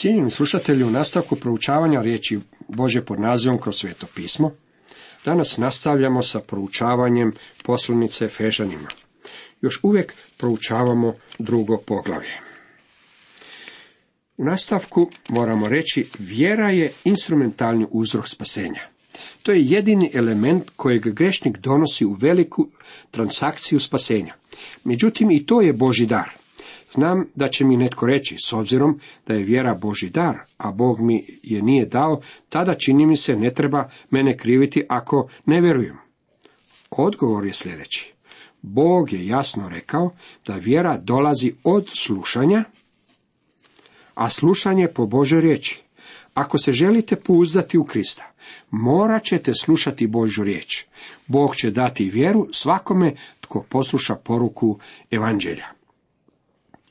Cijenjeni slušatelji, u nastavku proučavanja riječi Bože pod nazivom kroz sveto pismo, danas nastavljamo sa proučavanjem poslanice Fežanima. Još uvijek proučavamo drugo poglavlje. U nastavku moramo reći, vjera je instrumentalni uzrok spasenja. To je jedini element kojeg grešnik donosi u veliku transakciju spasenja. Međutim, i to je Boži dar. Znam da će mi netko reći, s obzirom da je vjera Boži dar, a Bog mi je nije dao, tada čini mi se ne treba mene kriviti ako ne vjerujem. Odgovor je sljedeći. Bog je jasno rekao da vjera dolazi od slušanja, a slušanje po Božoj riječi. Ako se želite pouzdati u Krista, morat ćete slušati Božju riječ. Bog će dati vjeru svakome tko posluša poruku evanđelja.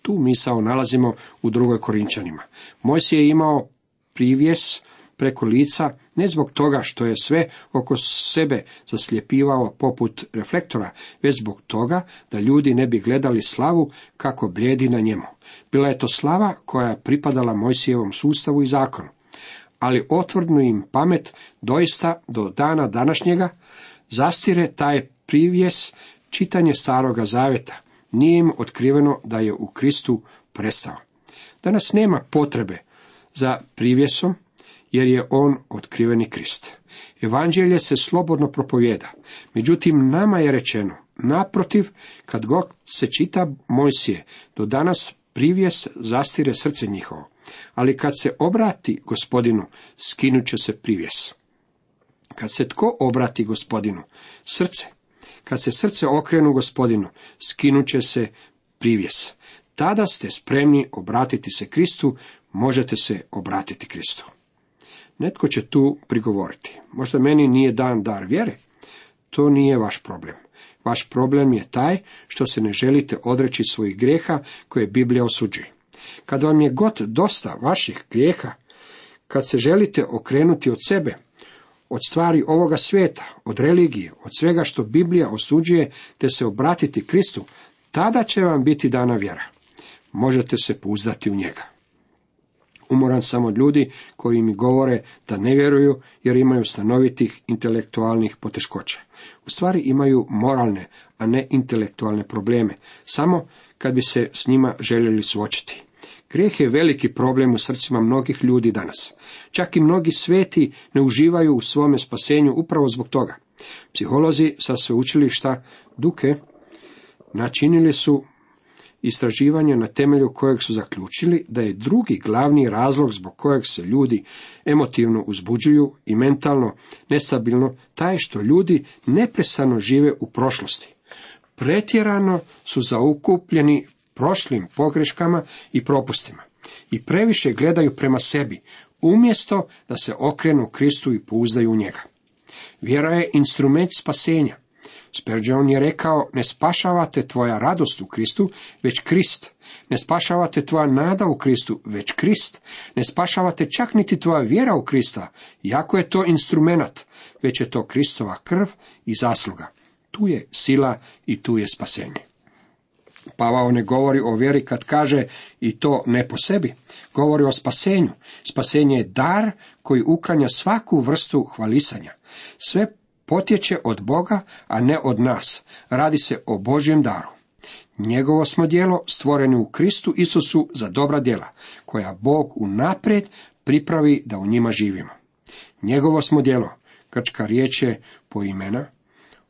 Tu misao nalazimo u drugoj Korinčanima. Mojsi je imao privjes preko lica ne zbog toga što je sve oko sebe zaslijepivao poput reflektora, već zbog toga da ljudi ne bi gledali slavu kako bljedi na njemu. Bila je to slava koja je pripadala Mojsijevom sustavu i zakonu. Ali otvrdnu im pamet doista do dana današnjega zastire taj privjes čitanje staroga zaveta. Nije im otkriveno da je u Kristu prestao. Danas nema potrebe za privjesom, jer je on otkriveni Krist. Evanđelje se slobodno propovjeda. Međutim, nama je rečeno, naprotiv, kad god se čita Mojsije, do danas privjes zastire srce njihovo. Ali kad se obrati gospodinu, skinut će se privjes. Kad se tko obrati gospodinu? Srce. Kad se srce okrenu gospodinu, skinut će se privjes. Tada ste spremni obratiti se Kristu, možete se obratiti Kristu. Netko će tu prigovoriti. Možda meni nije dan dar vjere. To nije vaš problem. Vaš problem je taj što se ne želite odreći svojih grijeha koje Biblija osuđuje. Kad vam je god dosta vaših grijeha, kad se želite okrenuti od sebe, od stvari ovoga svijeta, od religije, od svega što Biblija osuđuje, te se obratiti Kristu, tada će vam biti dana vjera. Možete se pouzdati u njega. Umoran sam od ljudi koji mi govore da ne vjeruju jer imaju stanovitih intelektualnih poteškoća. U stvari imaju moralne, a ne intelektualne probleme, samo kad bi se s njima željeli suočiti. Grijeh je veliki problem u srcima mnogih ljudi danas. Čak i mnogi sveti ne uživaju u svome spasenju upravo zbog toga. Psiholozi sa sveučilišta Duke načinili su istraživanje na temelju kojeg su zaključili da je drugi glavni razlog zbog kojeg se ljudi emotivno uzbuđuju i mentalno nestabilno taj što ljudi neprestano žive u prošlosti. Pretjerano su zaukupljeni prošlim pogreškama i propustima i previše gledaju prema sebi, umjesto da se okrenu Kristu i pouzdaju u njega. Vjera je instrument spasenja. Spurgeon je rekao, ne spašavate tvoja radost u Kristu, već Krist. Ne spašavate tvoja nada u Kristu, već Krist. Ne spašavate čak niti tvoja vjera u Krista, jako je to instrumenat, već je to Kristova krv i zasluga. Tu je sila i tu je spasenje. Pavao ne govori o vjeri kad kaže i to ne po sebi, govori o spasenju. Spasenje je dar koji uklanja svaku vrstu hvalisanja. Sve potječe od Boga, a ne od nas. Radi se o Božjem daru. Njegovo smo djelo stvoreni u Kristu Isusu za dobra djela, koja Bog unaprijed pripravi da u njima živimo. Njegovo smo djelo, grčka riječ je po imena,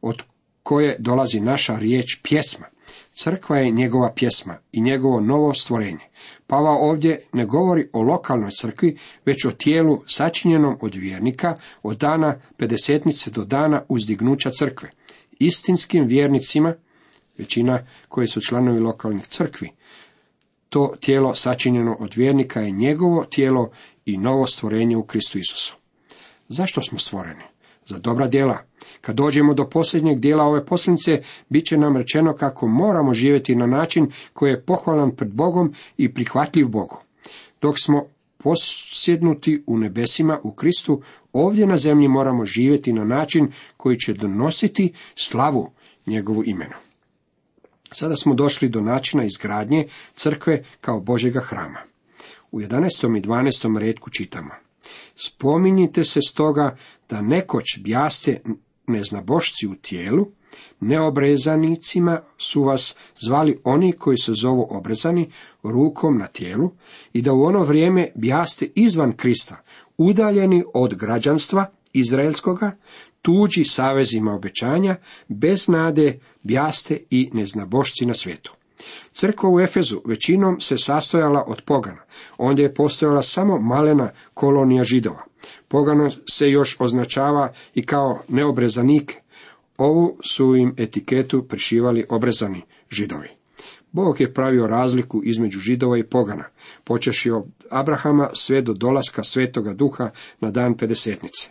od koje dolazi naša riječ pjesma. Crkva je njegova pjesma i njegovo novo stvorenje. Pava ovdje ne govori o lokalnoj crkvi, već o tijelu sačinjenom od vjernika od dana pedesetnice do dana uzdignuća crkve. Istinskim vjernicima, većina koji su članovi lokalnih crkvi, to tijelo sačinjeno od vjernika je njegovo tijelo i novo stvorenje u Kristu Isusu. Zašto smo stvoreni? Za dobra djela, kad dođemo do posljednjeg dijela ove posljednice, bit će nam rečeno kako moramo živjeti na način koji je pohvalan pred Bogom i prihvatljiv Bogu. Dok smo posjednuti u nebesima u Kristu, ovdje na zemlji moramo živjeti na način koji će donositi slavu njegovu imenu. Sada smo došli do načina izgradnje crkve kao Božjega hrama. U 11. i 12. redku čitamo. Spominjite se stoga da nekoć bjaste neznabošci u tijelu, neobrezanicima su vas zvali oni koji se zovu obrezani rukom na tijelu i da u ono vrijeme bjaste izvan Krista, udaljeni od građanstva Izraelskoga, tuđi savezima obećanja, bez nade bjaste i neznabošci na svijetu. Crkva u Efezu većinom se sastojala od pogana, onda je postojala samo malena kolonija židova. Pogano se još označava i kao neobrezanike. Ovu su im etiketu prišivali obrezani židovi. Bog je pravio razliku između židova i pogana, počeši od Abrahama sve do dolaska svetoga duha na dan pedesetnice.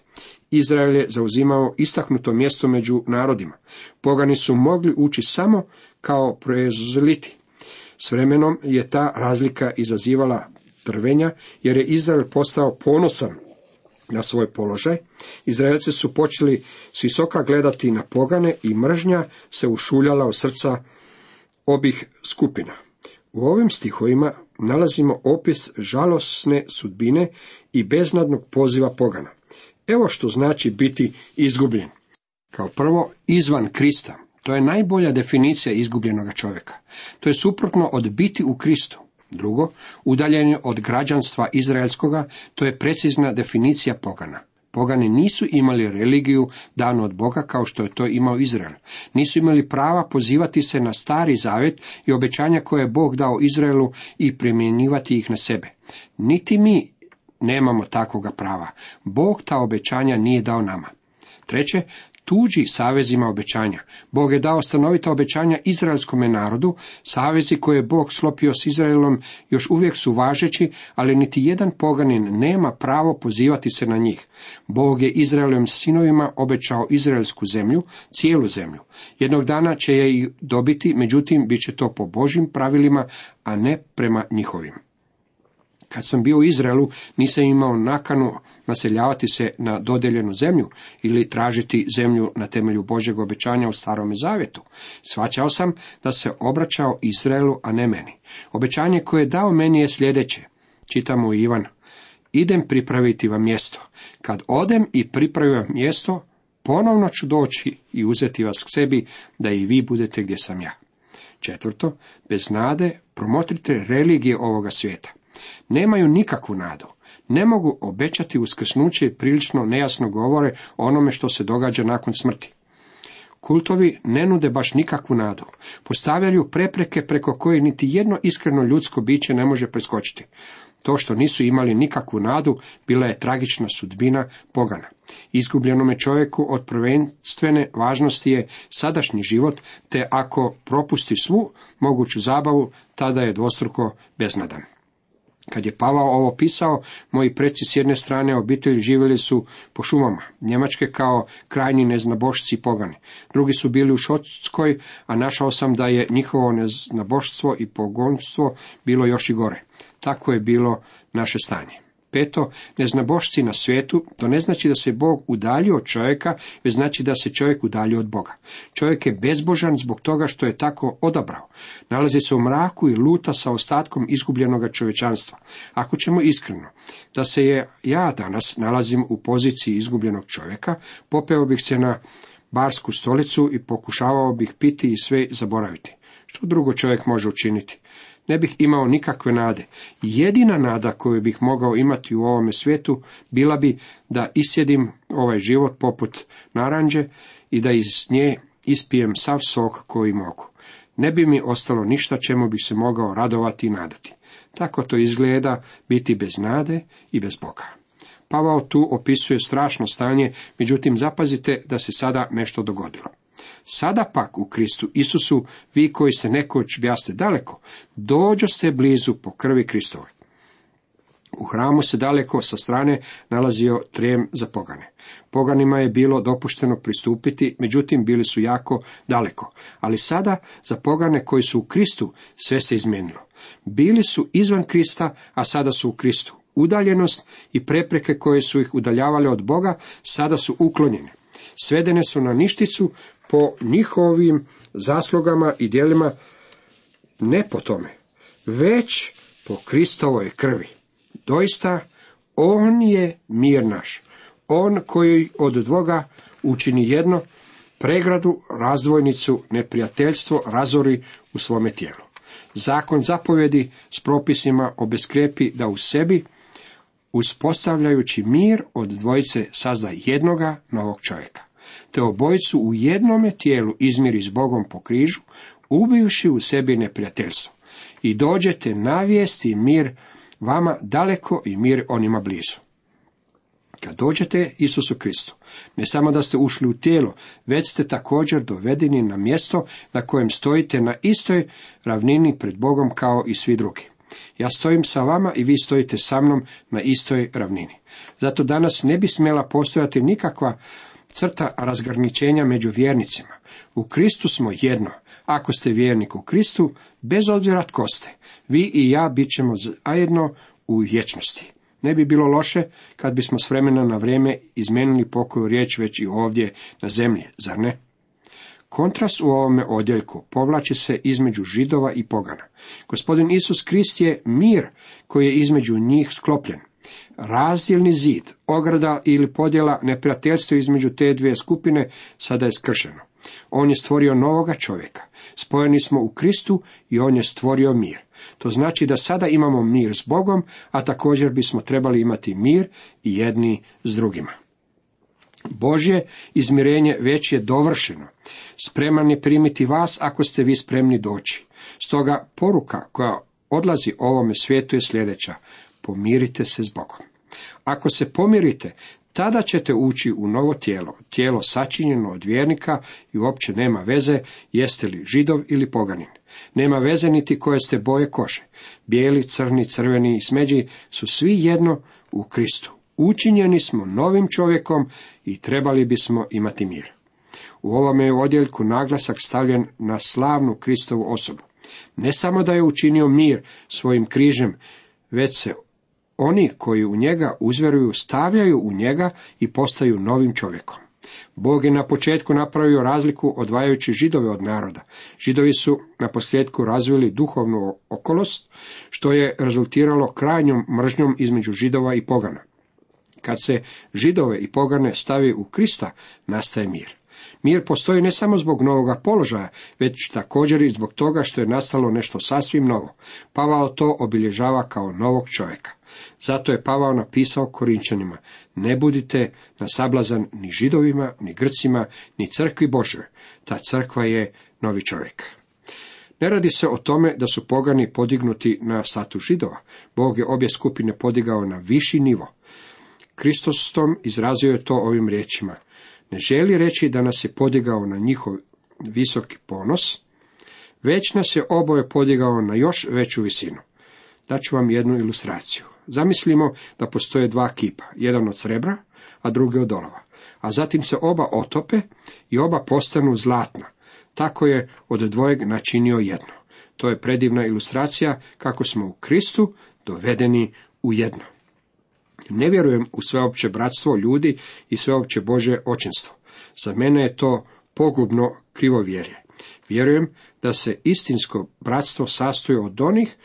Izrael je zauzimao istaknuto mjesto među narodima. Pogani su mogli ući samo kao proizliti. S vremenom je ta razlika izazivala trvenja, jer je Izrael postao ponosan na svoj položaj. Izraelci su počeli s visoka gledati na pogane i mržnja se ušuljala u srca obih skupina. U ovim stihovima nalazimo opis žalosne sudbine i beznadnog poziva pogana. Evo što znači biti izgubljen. Kao prvo, izvan Krista. To je najbolja definicija izgubljenog čovjeka. To je suprotno od biti u Kristu. Drugo, udaljenje od građanstva izraelskoga, to je precizna definicija pogana. Pogani nisu imali religiju danu od Boga kao što je to imao Izrael. Nisu imali prava pozivati se na stari zavet i obećanja koje je Bog dao Izraelu i primjenjivati ih na sebe. Niti mi nemamo takvoga prava. Bog ta obećanja nije dao nama. Treće, tuđi savezima obećanja. Bog je dao stanovita obećanja izraelskome narodu, savezi koje je Bog slopio s Izraelom još uvijek su važeći, ali niti jedan poganin nema pravo pozivati se na njih. Bog je Izraelovim sinovima obećao izraelsku zemlju, cijelu zemlju. Jednog dana će je i dobiti, međutim, bit će to po Božim pravilima, a ne prema njihovim. Kad sam bio u Izraelu, nisam imao nakanu naseljavati se na dodeljenu zemlju ili tražiti zemlju na temelju Božeg obećanja u starome zavjetu. Svaćao sam da se obraćao Izraelu, a ne meni. Obećanje koje je dao meni je sljedeće. Čitamo Ivan. Idem pripraviti vam mjesto. Kad odem i pripravim mjesto, ponovno ću doći i uzeti vas k sebi, da i vi budete gdje sam ja. Četvrto, bez nade promotrite religije ovoga svijeta. Nemaju nikakvu nadu. Ne mogu obećati uskrsnuće i prilično nejasno govore o onome što se događa nakon smrti. Kultovi ne nude baš nikakvu nadu. Postavljaju prepreke preko koje niti jedno iskreno ljudsko biće ne može preskočiti. To što nisu imali nikakvu nadu, bila je tragična sudbina pogana. Izgubljenome čovjeku od prvenstvene važnosti je sadašnji život, te ako propusti svu moguću zabavu, tada je dvostruko beznadan. Kad je Pavao ovo pisao, moji preci s jedne strane obitelji živjeli su po šumama, Njemačke kao krajnji neznabošci i pogani. Drugi su bili u Šotskoj, a našao sam da je njihovo neznaboštvo i pogonstvo bilo još i gore. Tako je bilo naše stanje. Peto, neznabošci na svijetu, to ne znači da se Bog udalji od čovjeka, već znači da se čovjek udalji od Boga. Čovjek je bezbožan zbog toga što je tako odabrao. Nalazi se u mraku i luta sa ostatkom izgubljenog čovječanstva. Ako ćemo iskreno, da se je ja danas nalazim u poziciji izgubljenog čovjeka, popeo bih se na barsku stolicu i pokušavao bih piti i sve zaboraviti. Što drugo čovjek može učiniti? Ne bih imao nikakve nade. Jedina nada koju bih mogao imati u ovome svijetu bila bi da isjedim ovaj život poput naranđe i da iz nje ispijem sav sok koji mogu. Ne bi mi ostalo ništa čemu bih se mogao radovati i nadati. Tako to izgleda biti bez nade i bez Boga. Pavao tu opisuje strašno stanje, međutim zapazite da se sada nešto dogodilo. Sada pak u Kristu Isusu, vi koji se nekoć bjaste daleko, dođoste blizu po krvi Kristove. U hramu se daleko sa strane nalazio trijem za pogane. Poganima je bilo dopušteno pristupiti, međutim bili su jako daleko. Ali sada za pogane koji su u Kristu sve se izmijenilo. Bili su izvan Krista, a sada su u Kristu. Udaljenost i prepreke koje su ih udaljavale od Boga sada su uklonjene. Svedene su na ništicu po njihovim zaslugama i djelima, ne po tome, već po Kristovoj krvi. Doista, on je mir naš. On koji od dvoga učini jedno, pregradu, razdvojnicu, neprijateljstvo razori u svome tijelu. Zakon zapovjedi s propisima obeskrepi da u sebi, uspostavljajući mir od dvojice sazda jednoga novog čovjeka. Te obojicu u jednome tijelu izmiri s Bogom po križu, ubivši u sebi neprijateljstvo. I dođete navijesti mir vama daleko i mir onima blizu. Kad dođete Isusu Kristu, ne samo da ste ušli u tijelo, već ste također dovedeni na mjesto na kojem stojite na istoj ravnini pred Bogom kao i svi drugi. Ja stojim sa vama i vi stojite sa mnom na istoj ravnini. Zato danas ne bi smjela postojati nikakva crta razgraničenja među vjernicima. U Kristu smo jedno. Ako ste vjernik u Kristu, bez obzira tko ste, vi i ja bit ćemo zajedno u vječnosti. Ne bi bilo loše kad bismo s vremena na vrijeme izmijenili pokoju riječ već i ovdje na zemlji, zar ne? Kontrast u ovome odjeljku povlači se između židova i pogana. Gospodin Isus Krist je mir koji je između njih sklopljen. Razdjelni zid, ograda ili podjela neprijateljstva između te dvije skupine sada je skršeno. On je stvorio novoga čovjeka. Spojeni smo u Kristu i on je stvorio mir. To znači da sada imamo mir s Bogom, a također bismo trebali imati mir i jedni s drugima. Božje izmirenje već je dovršeno. Spreman je primiti vas ako ste vi spremni doći. Stoga poruka koja odlazi ovome svijetu je sljedeća. Pomirite se s Bogom. Ako se pomirite, tada ćete ući u novo tijelo, tijelo sačinjeno od vjernika i uopće nema veze jeste li židov ili poganin. Nema veze niti koje ste boje kože. Bijeli, crni, crveni i smeđi su svi jedno u Kristu. Učinjeni smo novim čovjekom i trebali bismo imati mir. U ovome je odjeljku naglasak stavljen na slavnu Kristovu osobu. Ne samo da je učinio mir svojim križem, već se oni koji u njega uzveruju stavljaju u njega i postaju novim čovjekom. Bog je na početku napravio razliku odvajajući židove od naroda. Židovi su na posljedku razvili duhovnu okolost, što je rezultiralo krajnjom mržnjom između židova i pogana. Kad se židove i pogane stavi u Krista, nastaje mir. Mir postoji ne samo zbog novoga položaja, već također i zbog toga što je nastalo nešto sasvim novo. Pavao to obilježava kao novog čovjeka. Zato je Pavao napisao Korinčanima, ne budite na sablazan ni židovima, ni grcima, ni crkvi Božoj. Ta crkva je novi čovjek. Ne radi se o tome da su pogani podignuti na statu židova. Bog je obje skupine podigao na viši nivo. Kristostom izrazio je to ovim riječima. Ne želi reći da nas je podigao na njihov visoki ponos, već nas je oboje podigao na još veću visinu. Daću vam jednu ilustraciju. Zamislimo da postoje dva kipa, jedan od srebra, a drugi od olova. A zatim se oba otope i oba postanu zlatna. Tako je od dvojeg načinio jedno. To je predivna ilustracija kako smo u Kristu dovedeni u jedno. Ne vjerujem u sveopće bratstvo ljudi i sveopće Bože očinstvo. Za mene je to pogubno krivovjerje. Vjerujem da se istinsko bratstvo sastoji od onih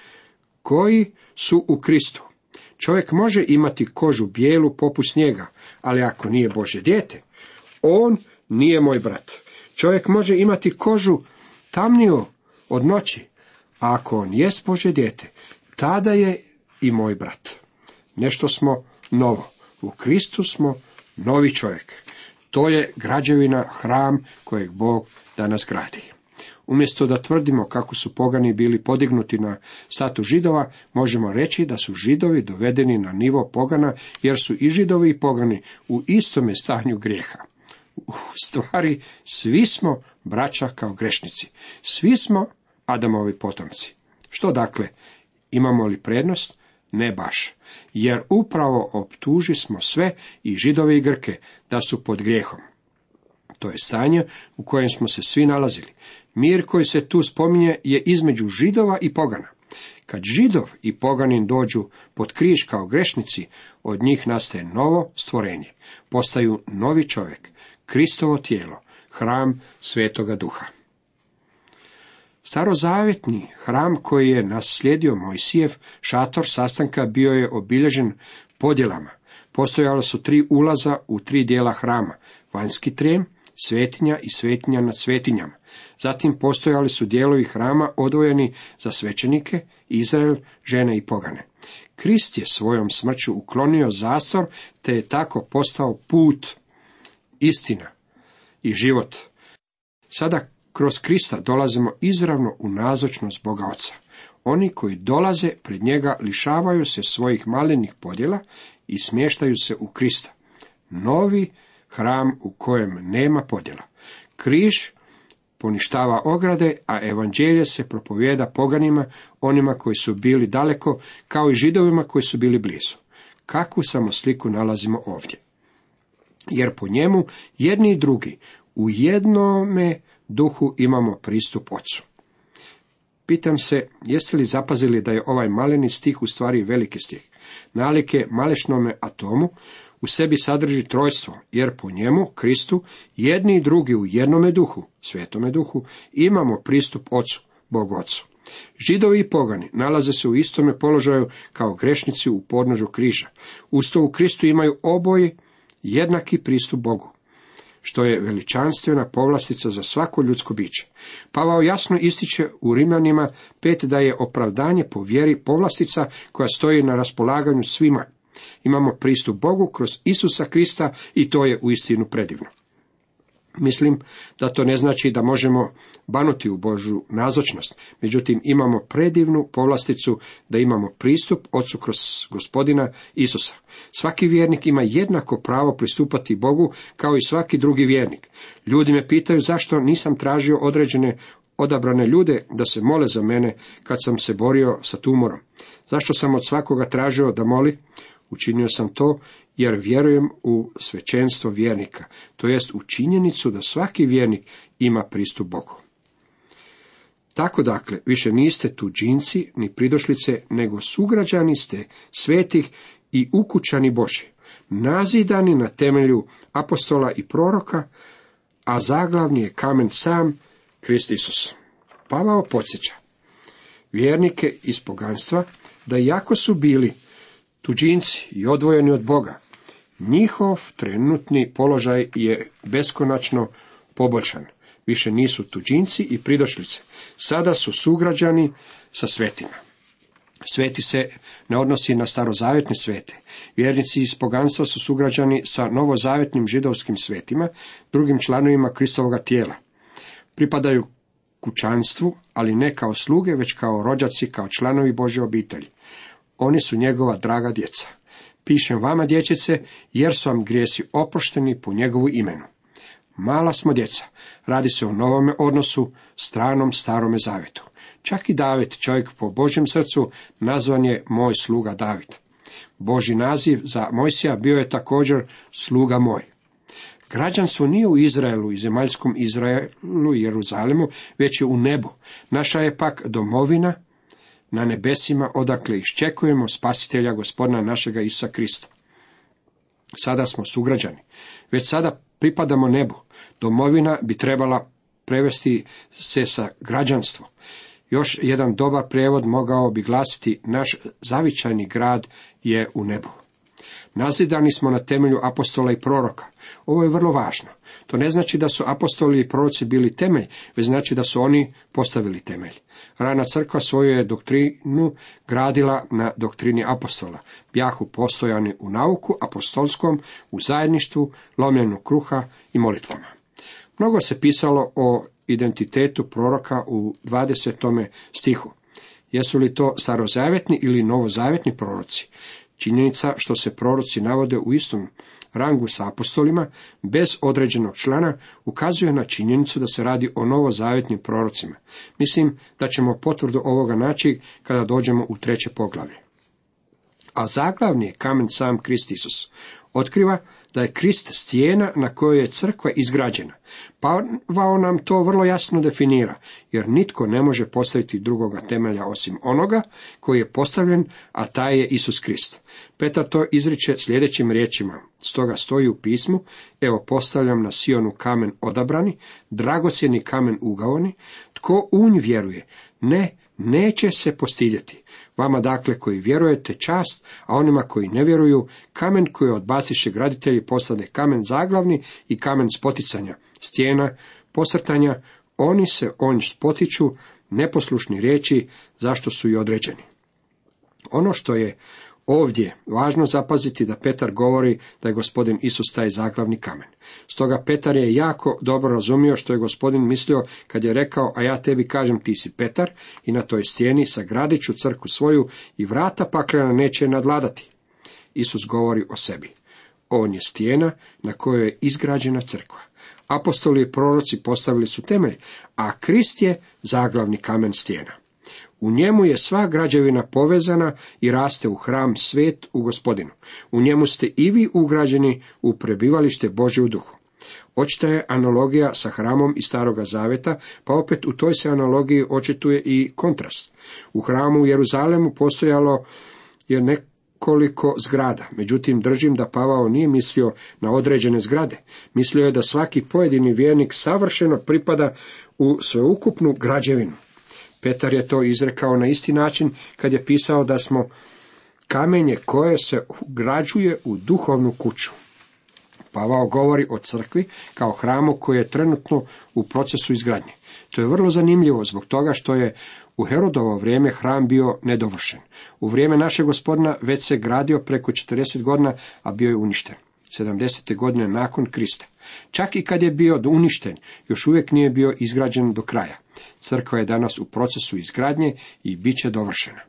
koji su u Kristu. Čovjek može imati kožu bijelu poput snijega, ali ako nije Bože dijete, on nije moj brat. Čovjek može imati kožu tamniju od noći, a ako on jest Bože dijete, tada je i moj brat. Nešto smo novo. U Kristu smo novi čovjek. To je građevina, hram kojeg Bog danas gradi. Umjesto da tvrdimo kako su pogani bili podignuti na statu židova, možemo reći da su židovi dovedeni na nivo pogana, jer su i židovi i pogani u istome stanju grijeha. U stvari, svi smo braća kao grešnici. Svi smo Adamovi potomci. Što dakle, imamo li prednost? Ne baš, jer upravo optuži smo sve i židove i grke da su pod grijehom. To je stanje u kojem smo se svi nalazili. Mir koji se tu spominje je između židova i pogana. Kad židov i poganin dođu pod križ kao grešnici, od njih nastaje novo stvorenje. Postaju novi čovjek, Kristovo tijelo, hram Svetoga Duha. Starozavjetni hram koji je naslijedio Mojsijev šator sastanka bio je obilježen podjelama. Postojala su tri ulaza u tri dijela hrama, vanjski trem, svetinja i svetinja nad svetinjama. Zatim postojali su dijelovi hrama odvojeni za svećenike, Izrael, žene i pogane. Krist je svojom smrću uklonio zastor, te je tako postao put, istina i život. Sada kroz Krista dolazimo izravno u nazočnost Boga Oca. Oni koji dolaze pred njega lišavaju se svojih malenih podjela i smještaju se u Krista. Novi hram u kojem nema podjela. Križ poništava ograde, a evanđelje se propovijeda poganima, onima koji su bili daleko, kao i židovima koji su bili blizu. Kakvu samo sliku nalazimo ovdje? Jer po njemu jedni i drugi u jednome duhu imamo pristup ocu. Pitam se, jeste li zapazili da je ovaj maleni stih u stvari veliki stih? Nalike malešnome atomu u sebi sadrži trojstvo, jer po njemu, Kristu, jedni i drugi u jednome duhu, svetome duhu, imamo pristup Ocu, Bog Ocu. Židovi i pogani nalaze se u istome položaju kao grešnici u podnožu križa. Usto u Kristu imaju oboje jednaki pristup Bogu što je veličanstvena povlastica za svako ljudsko biće. Pavao jasno ističe u Rimljanima pet da je opravdanje po vjeri povlastica koja stoji na raspolaganju svima. Imamo pristup Bogu kroz Isusa Krista i to je uistinu predivno. Mislim da to ne znači da možemo banuti u Božu nazočnost, međutim imamo predivnu povlasticu da imamo pristup Ocu kroz gospodina Isusa. Svaki vjernik ima jednako pravo pristupati Bogu kao i svaki drugi vjernik. Ljudi me pitaju zašto nisam tražio određene odabrane ljude da se mole za mene kad sam se borio sa tumorom. Zašto sam od svakoga tražio da moli? Učinio sam to jer vjerujem u svećenstvo vjernika, to jest u činjenicu da svaki vjernik ima pristup Bogu. Tako dakle, više niste tuđinci ni pridošlice, nego sugrađani ste svetih i ukućani Boži, nazidani na temelju apostola i proroka, a zaglavni je kamen sam Krist Isus. Pavao podsjeća vjernike iz poganstva da iako su bili tuđinci i odvojeni od Boga, njihov trenutni položaj je beskonačno poboljšan. Više nisu tuđinci i pridošlice. Sada su sugrađani sa svetima. Sveti se ne odnosi na starozavjetne svete. Vjernici iz poganstva su sugrađani sa novozavetnim židovskim svetima, drugim članovima Kristovoga tijela. Pripadaju kućanstvu, ali ne kao sluge, već kao rođaci, kao članovi Bože obitelji. Oni su njegova draga djeca. Pišem vama, dječice, jer su vam grijesi oprošteni po njegovu imenu. Mala smo djeca. Radi se o novome odnosu, stranom starome zavetu. Čak i David, čovjek po Božjem srcu, nazvan je moj sluga David. Boži naziv za Mojsija bio je također sluga moj. Građanstvo nije u Izraelu i zemaljskom Izraelu i Jeruzalemu, već je u nebu. Naša je pak domovina na nebesima odakle iščekujemo spasitelja gospodina našega Isusa Krista. Sada smo sugrađani, već sada pripadamo nebu. Domovina bi trebala prevesti se sa građanstvom. Još jedan dobar prijevod mogao bi glasiti naš zavičajni grad je u nebu. Nazidani smo na temelju apostola i proroka. Ovo je vrlo važno. To ne znači da su apostoli i proroci bili temelj, već znači da su oni postavili temelj. Rana crkva svoju je doktrinu gradila na doktrini apostola. Bjahu postojani u nauku apostolskom, u zajedništvu, lomljenu kruha i molitvama. Mnogo se pisalo o identitetu proroka u 20. stihu. Jesu li to starozavjetni ili novozavetni proroci? Činjenica što se proroci navode u istom rangu sa apostolima, bez određenog člana, ukazuje na činjenicu da se radi o novozavetnim prorocima. Mislim da ćemo potvrdu ovoga naći kada dođemo u treće poglavlje. A zaglavni je kamen sam Krist Isus. Otkriva da je Krist stijena na kojoj je crkva izgrađena. Pavao nam to vrlo jasno definira, jer nitko ne može postaviti drugoga temelja osim onoga koji je postavljen, a taj je Isus Krist. Petar to izriče sljedećim riječima, stoga stoji u pismu, evo postavljam na Sionu kamen odabrani, dragocjeni kamen ugaoni, Tko u nju vjeruje? Ne, neće se postidjeti. Vama dakle koji vjerujete čast, a onima koji ne vjeruju, kamen koji odbasiše graditelji postane kamen zaglavni i kamen spoticanja, stijena, posrtanja, oni se on spotiču, neposlušni riječi, zašto su i određeni. Ono što je ovdje važno zapaziti da Petar govori da je gospodin Isus taj zaglavni kamen. Stoga Petar je jako dobro razumio što je gospodin mislio kad je rekao, a ja tebi kažem ti si Petar i na toj stijeni sagradit ću crku svoju i vrata paklena neće nadladati. Isus govori o sebi. On je stijena na kojoj je izgrađena crkva. Apostoli i proroci postavili su temelj, a Krist je zaglavni kamen stijena. U njemu je sva građevina povezana i raste u hram svet u gospodinu. U njemu ste i vi ugrađeni u prebivalište Bože u duhu. Očita je analogija sa hramom iz Staroga Zaveta, pa opet u toj se analogiji očituje i kontrast. U hramu u Jeruzalemu postojalo je nekoliko zgrada, međutim držim da Pavao nije mislio na određene zgrade. Mislio je da svaki pojedini vjernik savršeno pripada u sveukupnu građevinu. Petar je to izrekao na isti način kad je pisao da smo kamenje koje se ugrađuje u duhovnu kuću. Pavao govori o crkvi kao hramu koji je trenutno u procesu izgradnje. To je vrlo zanimljivo zbog toga što je u Herodovo vrijeme hram bio nedovršen. U vrijeme našeg gospodina već se gradio preko 40 godina, a bio je uništen. 70. godine nakon Krista. Čak i kad je bio uništen, još uvijek nije bio izgrađen do kraja. Crkva je danas u procesu izgradnje i bit će dovršena.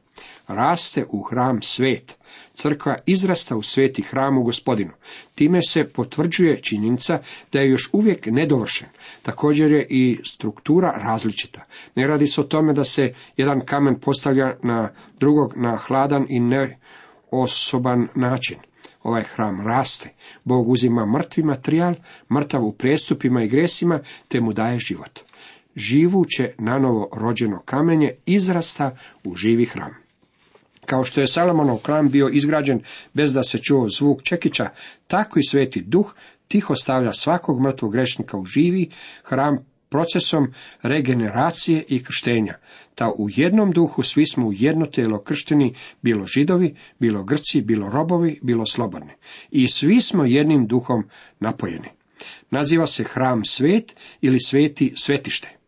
Raste u hram svet. Crkva izrasta u sveti hram u gospodinu. Time se potvrđuje činjenica da je još uvijek nedovršen. Također je i struktura različita. Ne radi se o tome da se jedan kamen postavlja na drugog na hladan i neosoban način. Ovaj hram raste. Bog uzima mrtvi materijal, mrtav u prestupima i gresima, te mu daje život živuće nanovo rođeno kamenje izrasta u živi hram. Kao što je Salomonov hram bio izgrađen bez da se čuo zvuk čekića, tako i sveti duh tiho stavlja svakog mrtvog grešnika u živi hram procesom regeneracije i krštenja. Ta u jednom duhu svi smo u jedno tijelo kršteni, bilo židovi, bilo grci, bilo robovi, bilo slobodni. I svi smo jednim duhom napojeni. Naziva se hram svet ili sveti svetište.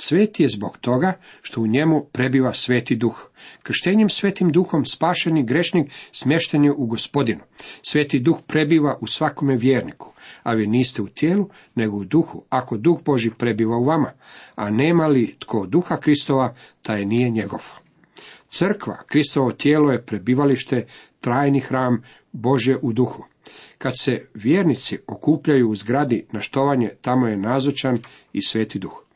Sveti je zbog toga što u njemu prebiva sveti duh. Krštenjem svetim duhom spašeni grešnik smješten je u gospodinu. Sveti duh prebiva u svakome vjerniku, a vi niste u tijelu, nego u duhu, ako duh Boži prebiva u vama, a nema li tko duha Kristova, taj nije njegov. Crkva, Kristovo tijelo je prebivalište, trajni hram Bože u duhu. Kad se vjernici okupljaju u zgradi na štovanje, tamo je nazočan i sveti duh.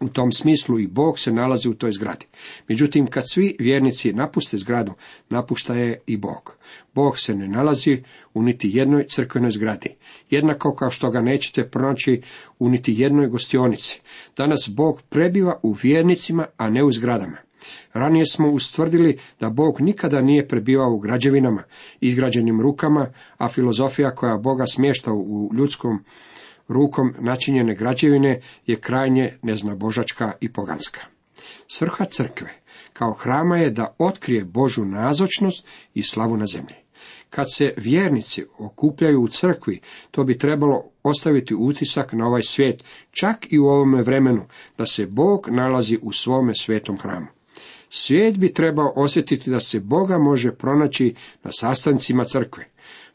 U tom smislu i Bog se nalazi u toj zgradi. Međutim, kad svi vjernici napuste zgradu, napušta je i Bog. Bog se ne nalazi u niti jednoj crkvenoj zgradi, jednako kao što ga nećete pronaći u niti jednoj gostionici. Danas Bog prebiva u vjernicima, a ne u zgradama. Ranije smo ustvrdili da Bog nikada nije prebivao u građevinama, izgrađenim rukama, a filozofija koja Boga smješta u ljudskom rukom načinjene građevine je krajnje neznabožačka i poganska. Srha crkve kao hrama je da otkrije Božu nazočnost i slavu na zemlji. Kad se vjernici okupljaju u crkvi, to bi trebalo ostaviti utisak na ovaj svijet, čak i u ovome vremenu, da se Bog nalazi u svome svetom hramu. Svijet bi trebao osjetiti da se Boga može pronaći na sastancima crkve.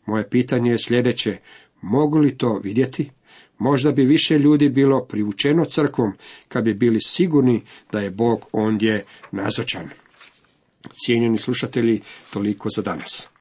Moje pitanje je sljedeće, mogu li to vidjeti? Možda bi više ljudi bilo privučeno crkvom, kad bi bili sigurni da je Bog ondje nazočan. Cijenjeni slušatelji, toliko za danas.